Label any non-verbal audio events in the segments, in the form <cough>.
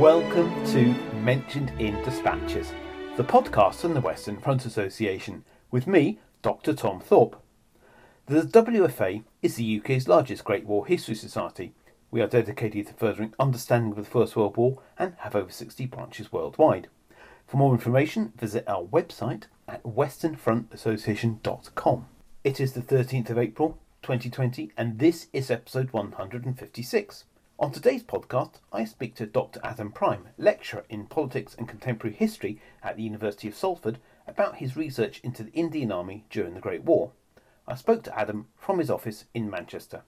Welcome to Mentioned in Dispatches, the podcast from the Western Front Association, with me, Dr. Tom Thorpe. The WFA is the UK's largest Great War History Society. We are dedicated to furthering understanding of the First World War and have over 60 branches worldwide. For more information, visit our website at westernfrontassociation.com. It is the 13th of April 2020, and this is episode 156. On today's podcast, I speak to Dr. Adam Prime, lecturer in politics and contemporary history at the University of Salford, about his research into the Indian Army during the Great War. I spoke to Adam from his office in Manchester.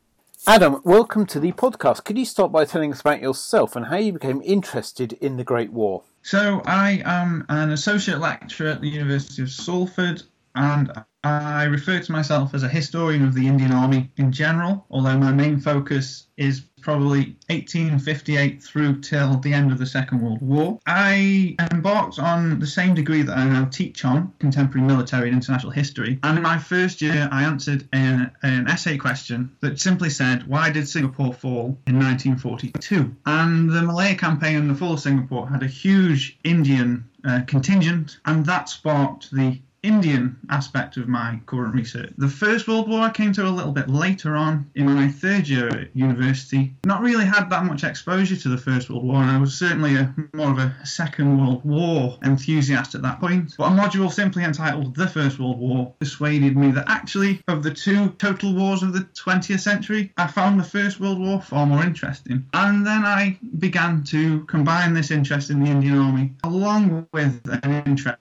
Adam, welcome to the podcast. Could you start by telling us about yourself and how you became interested in the Great War? So, I am an associate lecturer at the University of Salford and I refer to myself as a historian of the Indian Army in general, although my main focus is probably 1858 through till the end of the Second World War. I embarked on the same degree that I now teach on, contemporary military and international history, and in my first year I answered an, essay question that simply said, Why did Singapore fall in 1942? And the Malaya campaign and the fall of Singapore had a huge Indian uh, contingent, and that sparked the Indian aspect of my current research. The First World War I came to a little bit later on in my third year at university. Not really had that much exposure to the First World War, and I was certainly a, more of a Second World War enthusiast at that point. But a module simply entitled The First World War persuaded me that actually, of the two total wars of the 20th century, I found the First World War far more interesting. And then I began to combine this interest in the Indian Army along with an interest.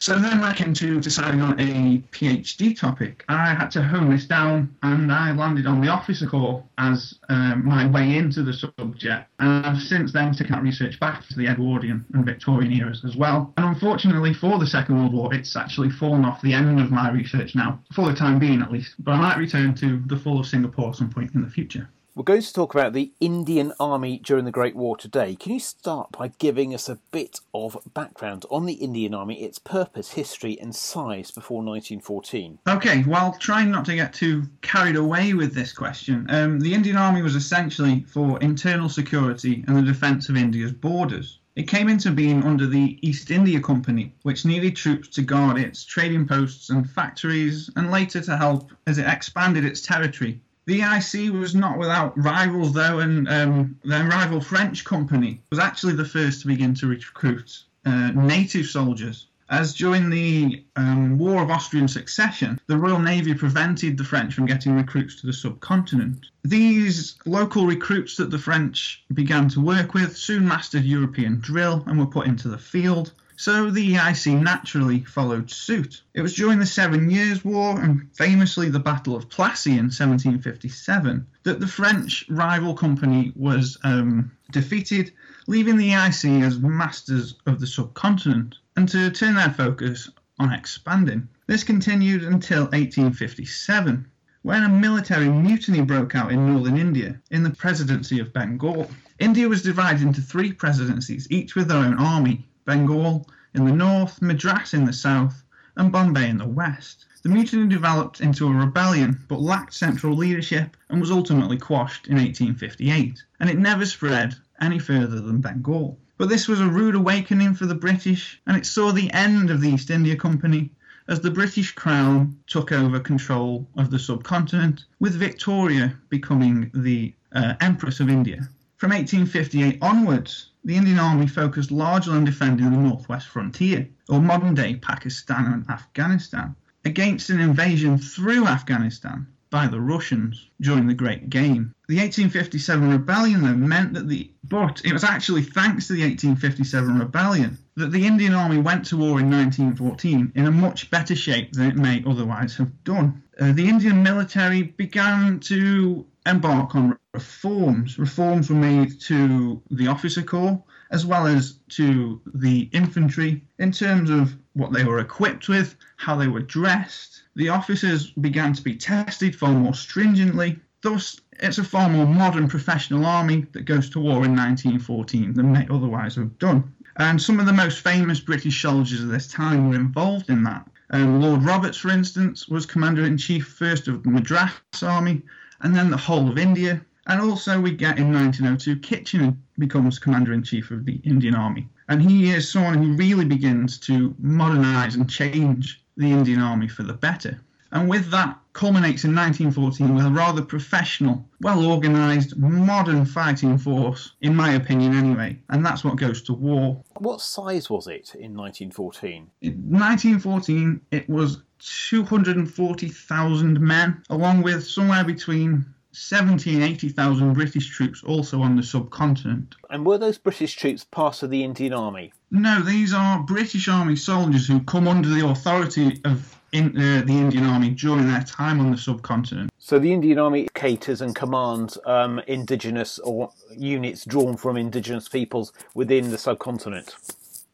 So then I came to deciding on a PhD topic, I had to hone this down and I landed on the officer corps as um, my way into the subject. And I've since then taken that research back to the Edwardian and Victorian eras as well. And unfortunately for the Second World War, it's actually fallen off the end of my research now, for the time being at least. But I might return to the fall of Singapore at some point in the future. We're going to talk about the Indian Army during the Great War today. Can you start by giving us a bit of background on the Indian Army, its purpose, history, and size before 1914? Okay, well, trying not to get too carried away with this question, um, the Indian Army was essentially for internal security and the defence of India's borders. It came into being under the East India Company, which needed troops to guard its trading posts and factories, and later to help as it expanded its territory the EIC was not without rivals, though, and um, their rival French company was actually the first to begin to recruit uh, native soldiers. As during the um, War of Austrian Succession, the Royal Navy prevented the French from getting recruits to the subcontinent. These local recruits that the French began to work with soon mastered European drill and were put into the field so the EIC naturally followed suit. It was during the Seven Years' War and famously the Battle of Plassey in 1757 that the French rival company was um, defeated, leaving the EIC as masters of the subcontinent and to turn their focus on expanding. This continued until 1857 when a military mutiny broke out in northern India in the presidency of Bengal. India was divided into three presidencies, each with their own army Bengal in the north, Madras in the south, and Bombay in the west. The mutiny developed into a rebellion but lacked central leadership and was ultimately quashed in 1858, and it never spread any further than Bengal. But this was a rude awakening for the British, and it saw the end of the East India Company as the British Crown took over control of the subcontinent, with Victoria becoming the uh, Empress of India. From 1858 onwards, the Indian Army focused largely on defending the northwest frontier, or modern day Pakistan and Afghanistan, against an invasion through Afghanistan by the Russians during the Great Game. The 1857 rebellion, though, meant that the. But it was actually thanks to the 1857 rebellion that the Indian Army went to war in 1914 in a much better shape than it may otherwise have done. Uh, the Indian military began to embark on reforms. Reforms were made to the officer corps as well as to the infantry in terms of what they were equipped with, how they were dressed. The officers began to be tested far more stringently. Thus, it's a far more modern professional army that goes to war in 1914 than may otherwise have done. And some of the most famous British soldiers of this time were involved in that. Um, Lord Roberts, for instance, was commander in chief first of the Madras Army and then the whole of India And also, we get in 1902, Kitchener becomes commander in chief of the Indian Army. And he is someone who really begins to modernize and change the Indian Army for the better. And with that, culminates in 1914 with a rather professional, well organised, modern fighting force, in my opinion anyway, and that's what goes to war. What size was it in 1914? In 1914, it was 240,000 men, along with somewhere between 70 and 80,000 British troops also on the subcontinent. And were those British troops part of the Indian Army? No, these are British Army soldiers who come under the authority of in, uh, the Indian Army during their time on the subcontinent. So the Indian Army caters and commands um, indigenous or units drawn from indigenous peoples within the subcontinent.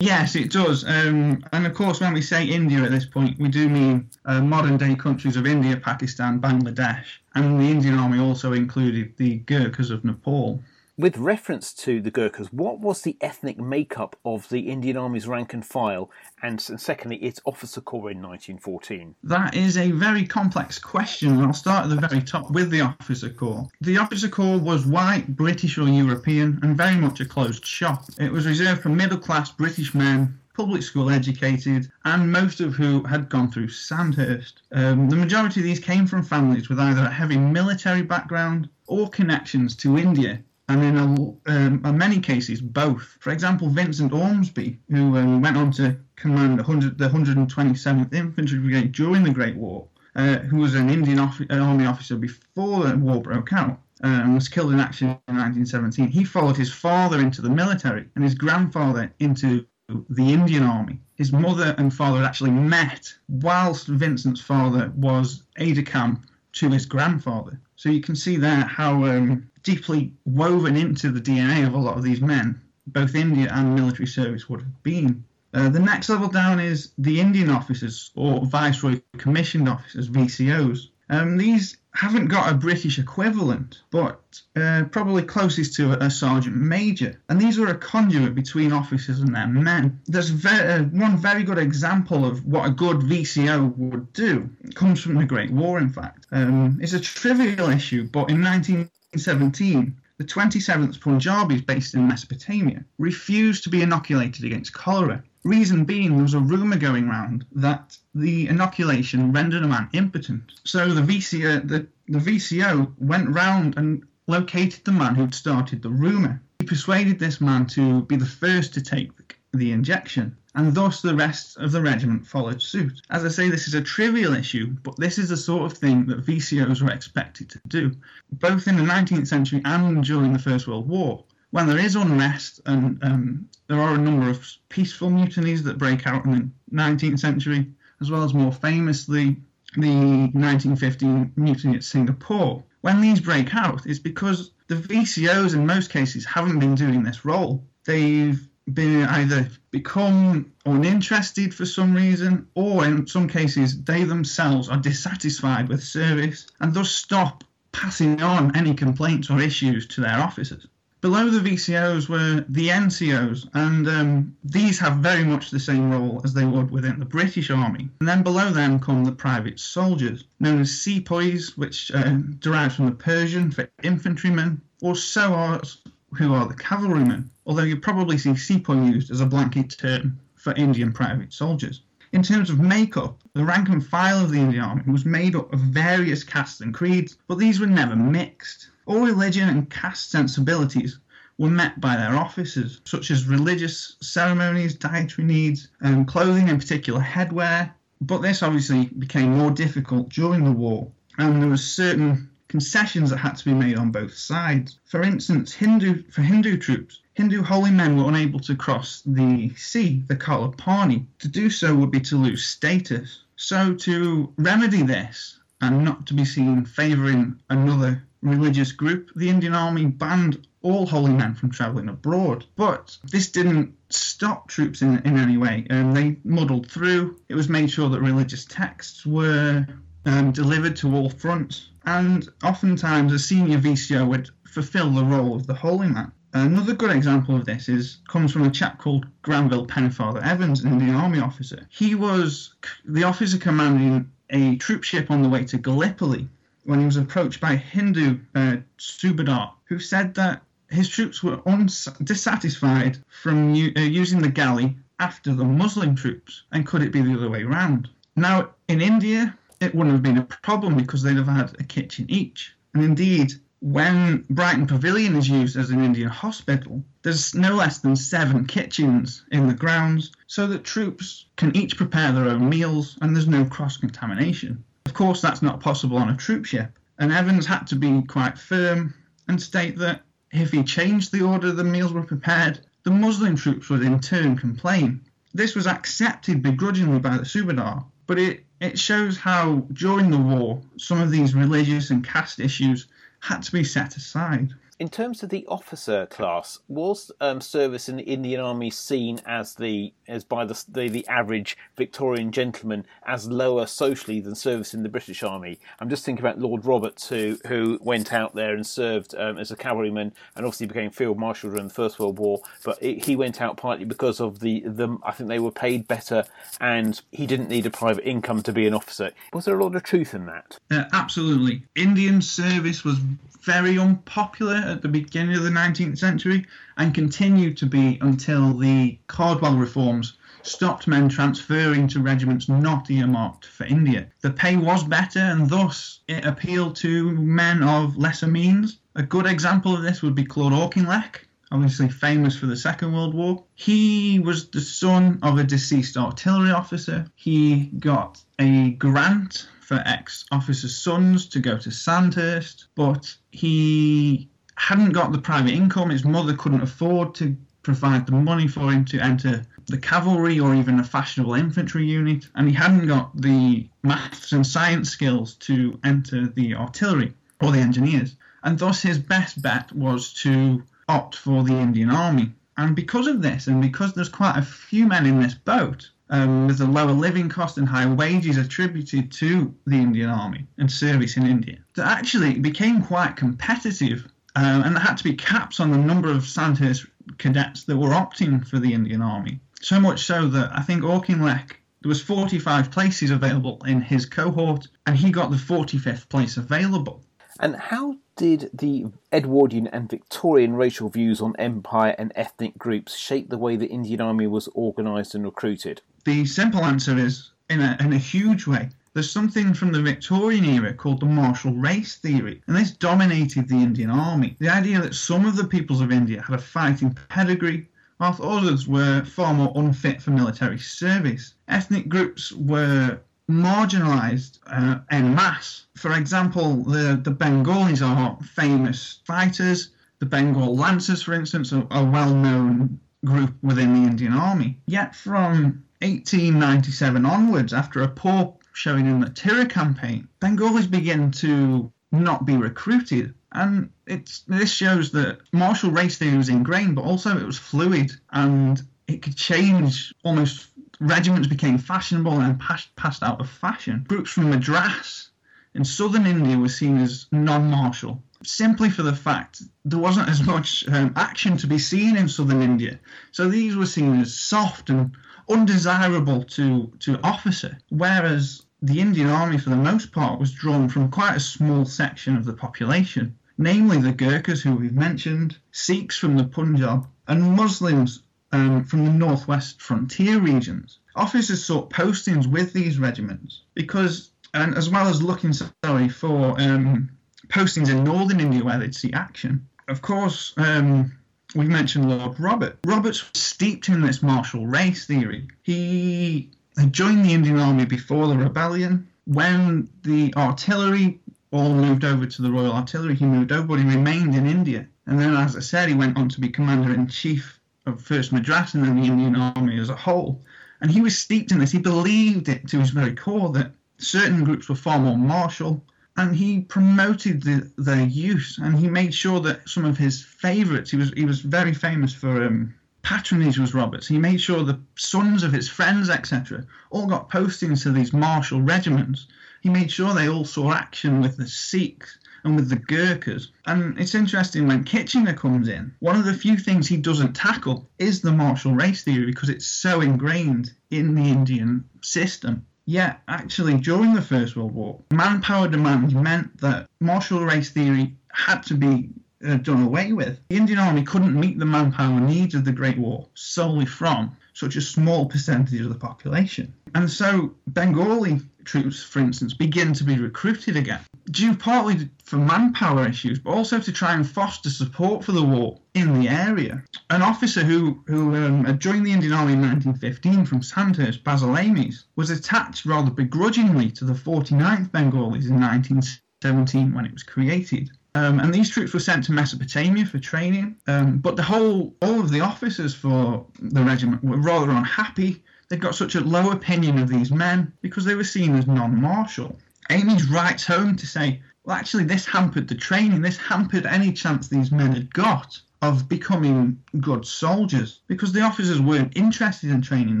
Yes, it does. Um, and of course, when we say India at this point, we do mean uh, modern day countries of India, Pakistan, Bangladesh. And the Indian Army also included the Gurkhas of Nepal. With reference to the Gurkhas, what was the ethnic makeup of the Indian Army's rank and file, and secondly, its officer corps in 1914? That is a very complex question, and I'll start at the very top with the officer corps. The officer corps was white, British, or European, and very much a closed shop. It was reserved for middle class British men public school educated, and most of who had gone through Sandhurst. Um, the majority of these came from families with either a heavy military background or connections to India, and in, a, um, in many cases both. For example, Vincent Ormsby, who um, went on to command 100, the 127th Infantry Brigade during the Great War, uh, who was an Indian Army officer before the war broke out. Uh, and was killed in action in 1917. He followed his father into the military and his grandfather into the Indian Army. His mother and father had actually met whilst Vincent's father was aide de camp to his grandfather. So you can see there how um, deeply woven into the DNA of a lot of these men, both India and military service would have been. Uh, the next level down is the Indian officers or Viceroy Commissioned Officers, VCOs. Um, these haven't got a British equivalent, but uh, probably closest to a, a, sergeant major. And these were a conduit between officers and their men. There's uh, one very good example of what a good VCO would do. It comes from the Great War, in fact. Um, it's a trivial issue, but in 1917, the 27th Punjabis based in Mesopotamia refused to be inoculated against cholera. Reason being, there was a rumour going round that the inoculation rendered a man impotent. So the VCO, the, the VCO went round and located the man who'd started the rumour. He persuaded this man to be the first to take the, the injection, and thus the rest of the regiment followed suit. As I say, this is a trivial issue, but this is the sort of thing that VCOs were expected to do, both in the 19th century and during the First World War when there is unrest and um, there are a number of peaceful mutinies that break out in the 19th century, as well as more famously the 1915 mutiny at Singapore. When these break out, it's because the VCOs in most cases haven't been doing this role. They've been either become uninterested for some reason, or in some cases, they themselves are dissatisfied with service and thus stop passing on any complaints or issues to their officers. Below the VCOs were the NCOs, and um, these have very much the same role as they would within the British Army. And then below them come the private soldiers, known as sepoys, which uh, derives from the Persian for infantrymen, or sowars, who are the cavalrymen, although you probably see sepoy used as a blanket term for Indian private soldiers. In terms of makeup, the rank and file of the Indian Army was made up of various castes and creeds, but these were never mixed. All religion and caste sensibilities were met by their officers, such as religious ceremonies, dietary needs, and clothing, in particular headwear. But this obviously became more difficult during the war, and there were certain concessions that had to be made on both sides. For instance, Hindu for Hindu troops, Hindu holy men were unable to cross the sea, the Kalapani. To do so would be to lose status. So to remedy this and not to be seen favouring another religious group, the Indian Army banned all holy men from travelling abroad. But this didn't stop troops in, in any way. Um, they muddled through. It was made sure that religious texts were um, delivered to all fronts. And oftentimes, a senior VCO would fulfill the role of the holy man. Another good example of this is comes from a chap called Granville Pennefather Evans, an Indian Army officer. He was the officer commanding a troop ship on the way to Gallipoli when he was approached by a Hindu uh, Subadar who said that his troops were uns- dissatisfied from u- uh, using the galley after the Muslim troops, and could it be the other way round? Now, in India, it wouldn't have been a problem because they'd have had a kitchen each. And indeed, when Brighton Pavilion is used as an Indian hospital, there's no less than seven kitchens in the grounds so that troops can each prepare their own meals and there's no cross contamination. Of course, that's not possible on a troop ship, and Evans had to be quite firm and state that if he changed the order the meals were prepared, the Muslim troops would in turn complain. This was accepted begrudgingly by the Subadar, but it, it shows how during the war some of these religious and caste issues had to be set aside. In terms of the officer class, was um, service in the Indian Army seen as the as by the, the, the average Victorian gentleman as lower socially than service in the British Army? I'm just thinking about Lord Roberts, who who went out there and served um, as a cavalryman and obviously became field marshal during the First World War. But it, he went out partly because of the the I think they were paid better and he didn't need a private income to be an officer. Was there a lot of truth in that? Uh, absolutely. Indian service was very unpopular at the beginning of the 19th century and continued to be until the Cardwell reforms stopped men transferring to regiments not earmarked for India. The pay was better and thus it appealed to men of lesser means. A good example of this would be Claude Auchinleck, obviously famous for the Second World War. He was the son of a deceased artillery officer. He got a grant for ex officers' sons to go to Sandhurst, but he hadn't got the private income. His mother couldn't afford to provide the money for him to enter the cavalry or even a fashionable infantry unit, and he hadn't got the maths and science skills to enter the artillery or the engineers. And thus, his best bet was to opt for the Indian Army. And because of this, and because there's quite a few men in this boat, um, with a lower living cost and higher wages attributed to the Indian Army and service in India, that actually became quite competitive. Um, and there had to be caps on the number of Sandhurst cadets that were opting for the Indian Army. So much so that I think Auchinleck, there was 45 places available in his cohort, and he got the 45th place available. And how did the Edwardian and Victorian racial views on empire and ethnic groups shape the way the Indian Army was organised and recruited? The simple answer is in a, in a huge way. There's something from the Victorian era called the martial race theory, and this dominated the Indian Army. The idea that some of the peoples of India had a fighting pedigree, whilst others were far more unfit for military service. Ethnic groups were marginalized uh, en masse. For example, the, the Bengalis are famous fighters. The Bengal Lancers, for instance, are a well known group within the Indian Army. Yet from 1897 onwards, after a poor showing in the Tirah campaign, Bengalis begin to not be recruited. And it's this shows that martial race theory was ingrained, but also it was fluid and it could change almost. Regiments became fashionable and passed, passed out of fashion. Groups from Madras in southern India were seen as non martial, simply for the fact there wasn't as much um, action to be seen in southern India. So these were seen as soft and undesirable to, to officer, whereas the Indian Army, for the most part, was drawn from quite a small section of the population, namely the Gurkhas, who we've mentioned, Sikhs from the Punjab, and Muslims um, from the northwest frontier regions. Officers sought postings with these regiments because, and as well as looking sorry for um, postings in northern India where they'd see action. Of course, um, we mentioned Lord Robert. Roberts was steeped in this martial race theory. He had joined the Indian Army before the rebellion. When the artillery all moved over to the Royal Artillery, he moved over, but he remained in India. And then, as I said, he went on to be Commander in Chief of First Madras and then the Indian Army as a whole. And he was steeped in this. He believed it to his very core that certain groups were far more martial, and he promoted the, their use. And he made sure that some of his favourites, he was he was very famous for um, patronage was Roberts. He made sure the sons of his friends, etc., all got postings to these martial regiments. He made sure they all saw action with the Sikhs and with the Gurkhas. And it's interesting when Kitchener comes in, one of the few things he doesn't tackle is the martial race theory because it's so ingrained in the Indian system. Yet, actually, during the First World War, manpower demand meant that martial race theory had to be uh, done away with. The Indian Army couldn't meet the manpower needs of the Great War solely from such a small percentage of the population. And so Bengali troops, for instance, begin to be recruited again, due partly for manpower issues, but also to try and foster support for the war in the area. An officer who, who um, joined the Indian Army in 1915 from Sandhurst, Basil Amies, was attached rather begrudgingly to the 49th Bengalis in 1917 when it was created. Um, and these troops were sent to Mesopotamia for training. Um, but the whole, all of the officers for the regiment were rather unhappy. They got such a low opinion of these men because they were seen as non-martial. Amies writes home to say, well, actually, this hampered the training. This hampered any chance these men had got of becoming good soldiers because the officers weren't interested in training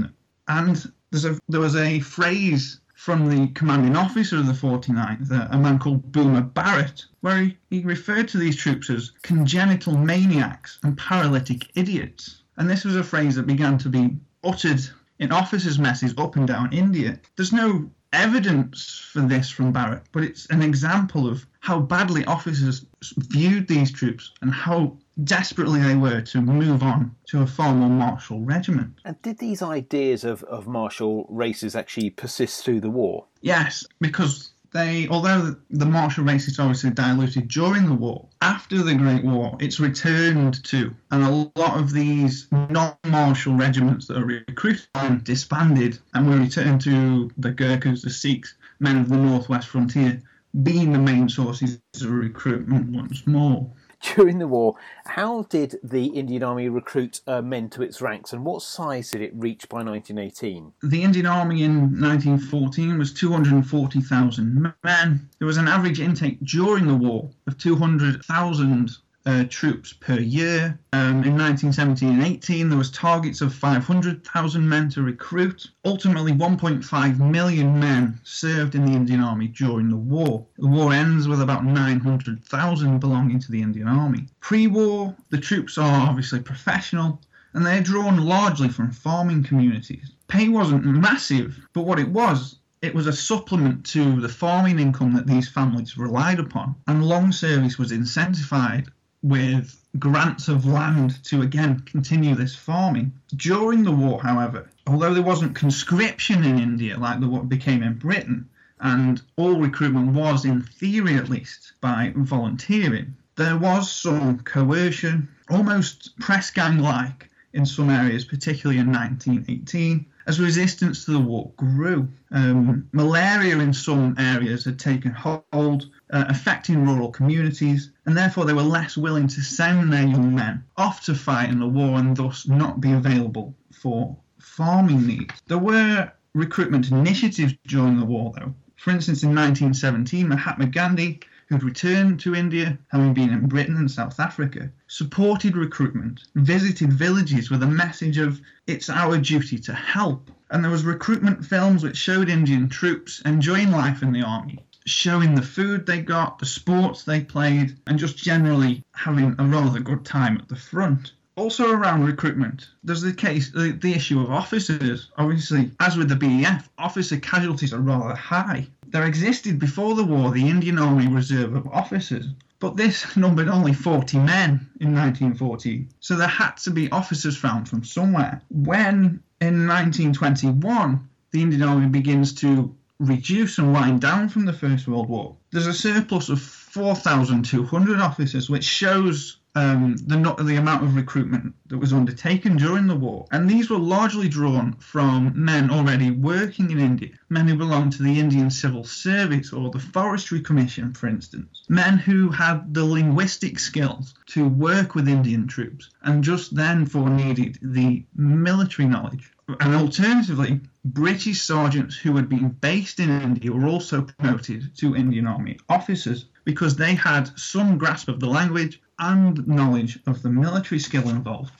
them. And there's a, there was a phrase from the commanding officer of the 49th, a man called Boomer Barrett, where he, he referred to these troops as congenital maniacs and paralytic idiots. And this was a phrase that began to be uttered in officers' messes up and down India. There's no evidence for this from Barrett, but it's an example of how badly officers viewed these troops and how desperately they were to move on to a far more martial regiment. And did these ideas of, of martial races actually persist through the war? Yes, because they, although the martial race is obviously diluted during the war, after the Great War, it's returned to, and a lot of these non-martial regiments that are recruited and disbanded, and were returned to the Gurkhas, the Sikhs, men of the northwest frontier, being the main sources of recruitment once more. <laughs> During the war, how did the Indian Army recruit uh, men to its ranks and what size did it reach by 1918? The Indian Army in 1914 was 240,000 men. There was an average intake during the war of 200,000 uh, troops per year. Um, in 1917 and 18, there was targets of 500,000 men to recruit. Ultimately, 1.5 million men served in the Indian Army during the war. The war ends with about 900,000 belonging to the Indian Army. Pre-war, the troops are obviously professional, and they're drawn largely from farming communities. Pay wasn't massive, but what it was it was a supplement to the farming income that these families relied upon, and long service was incentivized with grants of land to again continue this farming. During the war, however, although there wasn't conscription in India like the what became in Britain, and all recruitment was, in theory at least, by volunteering, there was some coercion, almost press gang like in some areas, particularly in 1918, as resistance to the war grew. Um, malaria in some areas had taken hold, uh, affecting rural communities, and therefore they were less willing to send their young men off to fight in the war and thus not be available for farming needs. There were recruitment initiatives during the war, though. For instance, in 1917, Mahatma Gandhi who'd returned to India, having been in Britain and South Africa, supported recruitment, visited villages with a message of it's our duty to help. And there was recruitment films which showed Indian troops enjoying life in the army, showing the food they got, the sports they played, and just generally having a rather good time at the front. Also around recruitment, there's the case, the, the issue of officers. Obviously, as with the BEF, officer casualties are rather high. There existed before the war the Indian Army Reserve of Officers, but this <laughs> numbered only 40 men in 1914, so there had to be officers found from somewhere. When in 1921 the Indian Army begins to reduce and wind down from the First World War, there's a surplus of 4,200 officers, which shows um, the the amount of recruitment that was undertaken during the war, and these were largely drawn from men already working in India, men who belonged to the Indian Civil Service or the Forestry Commission, for instance, men who had the linguistic skills to work with Indian troops, and just then for needed the military knowledge. And alternatively, British sergeants who had been based in India were also promoted to Indian Army officers because they had some grasp of the language and knowledge of the military skill involved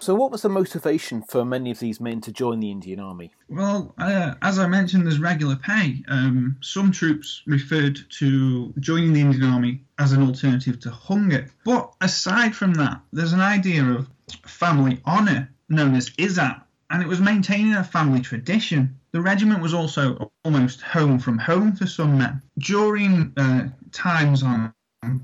So, what was the motivation for many of these men to join the Indian Army? Well, uh, as I mentioned, there's regular pay. Um, some troops referred to joining the Indian Army as an alternative to hunger. But aside from that, there's an idea of family honour known as Izzat and it was maintaining a family tradition. The regiment was also almost home from home for some men. During uh, times on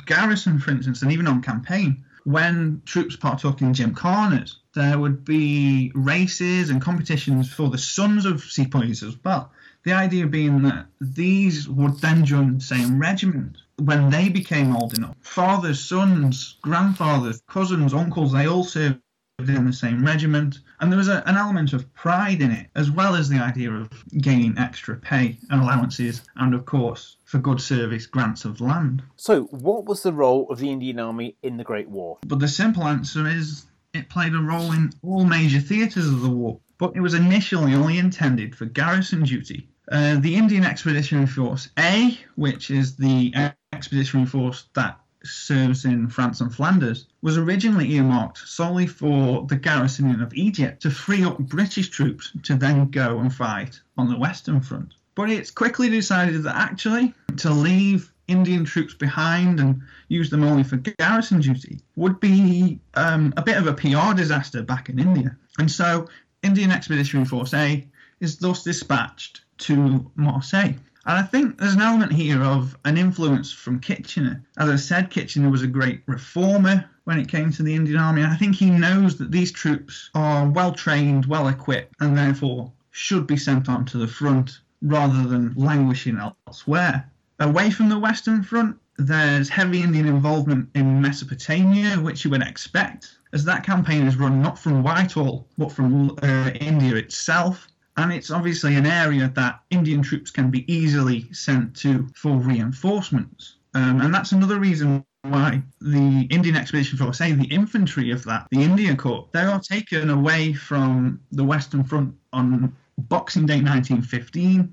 garrison, for instance, and even on campaign, when troops partook in gymkhanas, there would be races and competitions for the sons of sepoys as well. The idea being that these would then join the same regiment when they became old enough. Fathers, sons, grandfathers, cousins, uncles, they all served in the same regiment. And there was a, an element of pride in it, as well as the idea of gaining extra pay and allowances, and of course, for good service, grants of land. So, what was the role of the Indian Army in the Great War? But the simple answer is it played a role in all major theatres of the war, but it was initially only intended for garrison duty. Uh, the Indian Expeditionary Force A, which is the expeditionary force that serves in France and Flanders, was originally earmarked solely for the garrisoning of Egypt to free up British troops to then go and fight on the Western Front. But it's quickly decided that actually to leave Indian troops behind and use them only for garrison duty would be um, a bit of a PR disaster back in India. And so Indian Expeditionary Force A is thus dispatched to Marseille. And I think there's an element here of an influence from Kitchener. As I said, Kitchener was a great reformer when it came to the Indian Army. I think he knows that these troops are well trained, well equipped, and therefore should be sent on to the front rather than languishing elsewhere. Away from the Western Front, there's heavy Indian involvement in Mesopotamia, which you would expect, as that campaign is run not from Whitehall, but from uh, India itself and it's obviously an area that Indian troops can be easily sent to for reinforcements. Um, and that's another reason why the Indian Expedition Force, say the infantry of that, the Indian Corps, they are taken away from the Western Front on Boxing Day 1915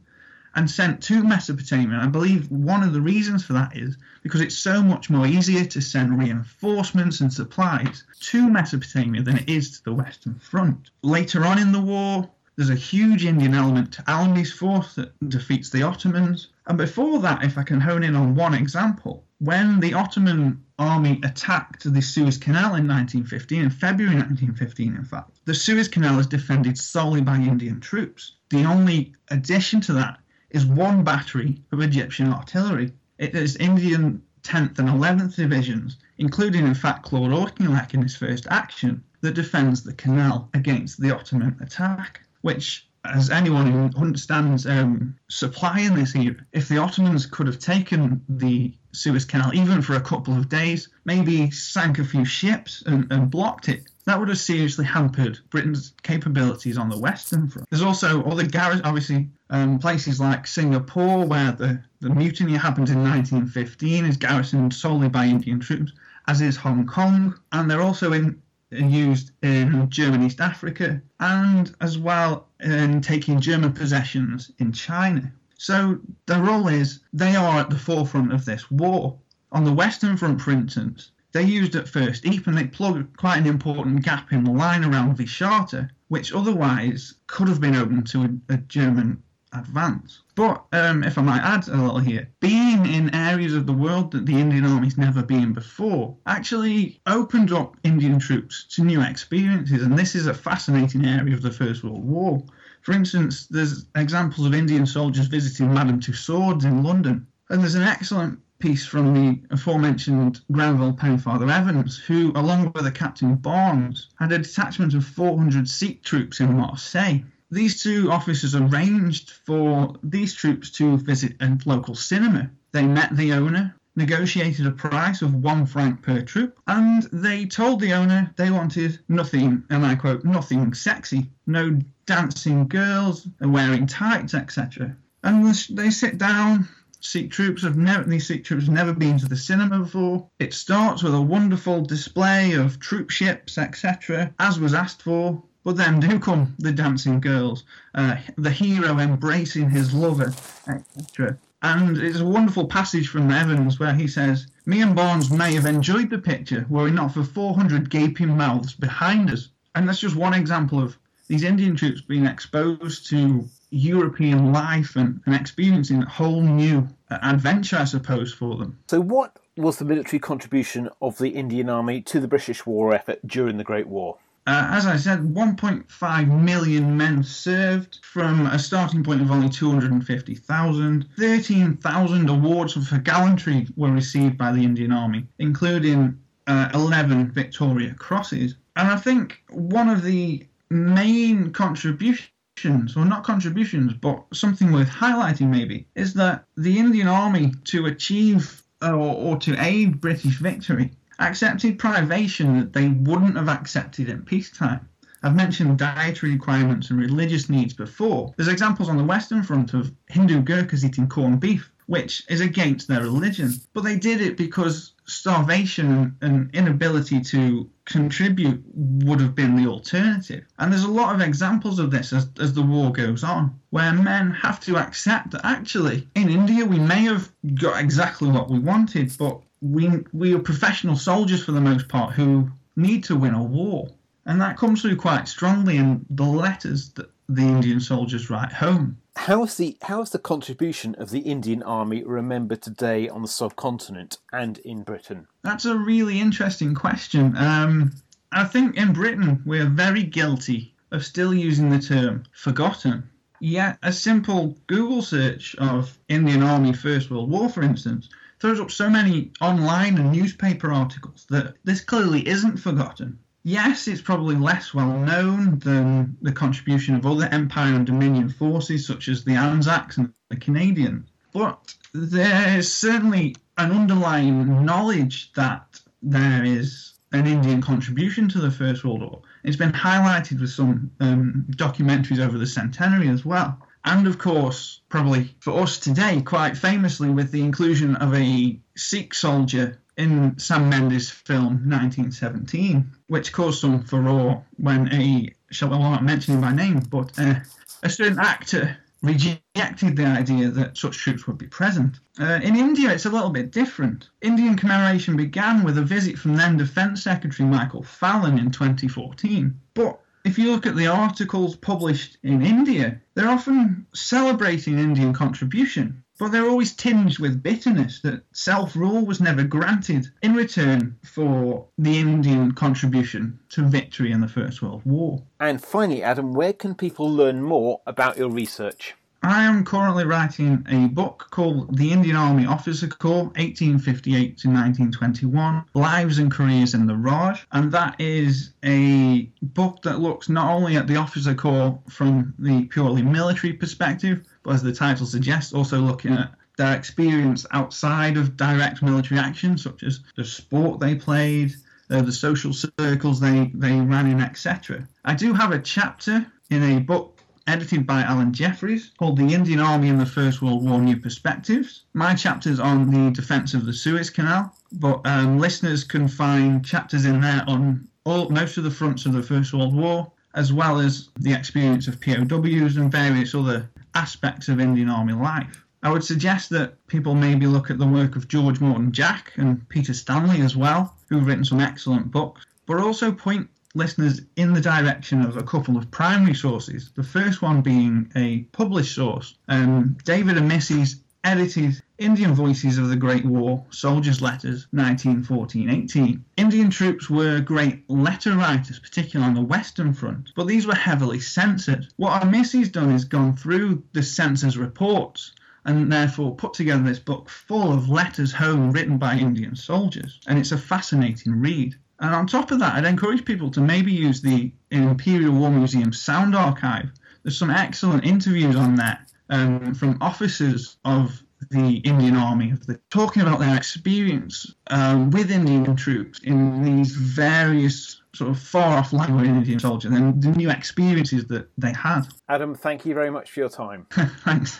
and sent to Mesopotamia. I believe one of the reasons for that is because it's so much more easier to send reinforcements and supplies to Mesopotamia than it is to the Western Front. Later on in the war, there's a huge Indian element to Allenby's force that defeats the Ottomans. And before that, if I can hone in on one example, when the Ottoman army attacked the Suez Canal in 1915, in February 1915, in fact, the Suez Canal is defended solely by Indian troops. The only addition to that is one battery of Egyptian artillery. It is Indian 10th and 11th divisions, including in fact Claude Auchinleck in his first action, that defends the canal against the Ottoman attack which, as anyone who understands um, supply in this era, if the Ottomans could have taken the Suez Canal even for a couple of days, maybe sank a few ships and, and blocked it, that would have seriously hampered Britain's capabilities on the Western Front. There's also other garrisons, obviously, um, places like Singapore, where the, the mutiny happened in 1915, is garrisoned solely by Indian troops, as is Hong Kong, and they're also in used in German East Africa and as well in taking German possessions in China. So the role is they are at the forefront of this war. On the Western Front, for instance, they used at first Ypres and they plugged quite an important gap in the line around Wytschaete, which otherwise could have been open to a, a German advance. But um, if I might add a little here, being in areas of the world that the Indian Army's never been before actually opened up Indian troops to new experiences, and this is a fascinating area of the First World War. For instance, there's examples of Indian soldiers visiting Madame Tussauds in London, and there's an excellent piece from the aforementioned Grenville Pennefather Evans, who, along with a Captain Barnes, had a detachment of 400 Sikh troops in Marseille. These two officers arranged for these troops to visit a local cinema. They met the owner, negotiated a price of one franc per troop, and they told the owner they wanted nothing, and I quote, nothing sexy, no dancing girls wearing tights, etc. And they sit down. Sikh troops have never these Sikh troops have never been to the cinema before. It starts with a wonderful display of troop ships, etc., as was asked for. But then do come the dancing girls, uh, the hero embracing his lover, etc. And it's a wonderful passage from Evans where he says, Me and Barnes may have enjoyed the picture were it not for 400 gaping mouths behind us. And that's just one example of these Indian troops being exposed to European life and, and experiencing a whole new uh, adventure, I suppose, for them. So, what was the military contribution of the Indian Army to the British war effort during the Great War? Uh, as I said, 1.5 million men served from a starting point of only 250,000. 13,000 awards for gallantry were received by the Indian Army, including uh, 11 Victoria Crosses. And I think one of the main contributions or not contributions, but something worth highlighting maybe, is that the Indian Army, to achieve or, or, to aid British victory, accepted privation that they wouldn't have accepted in peacetime. I've mentioned dietary requirements and religious needs before. There's examples on the Western Front of Hindu Gurkhas eating corned beef, which is against their religion. But they did it because starvation and inability to contribute would have been the alternative. And there's a lot of examples of this as, as the war goes on, where men have to accept that actually in India we may have got exactly what we wanted, but we we are professional soldiers for the most part who need to win a war. And that comes through quite strongly in the letters that the Indian soldiers write home. How is the how is the contribution of the Indian Army remembered today on the subcontinent and in Britain? That's a really interesting question. Um, I think in Britain we're very guilty of still using the term forgotten. Yet a simple Google search of Indian Army First World War, for instance, throws up so many online and newspaper articles that this clearly isn't forgotten. Yes, it's probably less well known than the contribution of other Empire and Dominion forces, such as the Anzacs and the Canadians, but there's certainly an underlying knowledge that there is an Indian contribution to the First World War. It's been highlighted with some um, documentaries over the centenary as well. And of course, probably for us today, quite famously with the inclusion of a Sikh soldier in Sam Mendes' film 1917, which caused some furore when a, shall I not mention by name, but a certain actor rejected the idea that such troops would be present. Uh, in India, it's a little bit different. Indian commemoration began with a visit from then Defence Secretary Michael Fallon in 2014. But if you look at the articles published in India, they're often celebrating Indian contribution, but they're always tinged with bitterness that self rule was never granted in return for the Indian contribution to victory in the First World War. And finally, Adam, where can people learn more about your research? I am currently writing a book called The Indian Army Officer Corps 1858 to 1921 Lives and Careers in the Raj. And that is a book that looks not only at the Officer Corps from the purely military perspective, but as the title suggests, also looking at their experience outside of direct military action, such as the sport they played, uh, the social circles they, they ran in, etc. I do have a chapter in a book edited by Alan Jeffreys, called The Indian Army in the First World War New Perspectives. My chapter's on the defence of the Suez Canal, but um, listeners can find chapters in there on all, most of the fronts of the First World War, as well as the experience of POWs and various other aspects of Indian Army life. I would suggest that people maybe look at the work of George Morton Jack and Peter Stanley as well, who've written some excellent books, but also point listeners in the direction of a couple of primary sources. The first one being a published source. Um, David Omissi edited Indian Voices of the Great War, Soldiers' Letters, 1914-18. Indian troops were great letter writers, particularly on the Western Front, but these were heavily censored. What Omissi's done is gone through the censor's reports and therefore put together this book full of letters home written by Indian soldiers. And it's a fascinating read. And on top of that, I'd encourage people to maybe use the Imperial War Museum Sound Archive. There's some excellent interviews on that um, from officers of the Indian Army, the, talking about their experience um, with Indian troops in these various sort of far off lands with Indian soldiers and the new experiences that they had. Adam, thank you very much for your time. <laughs> Thanks.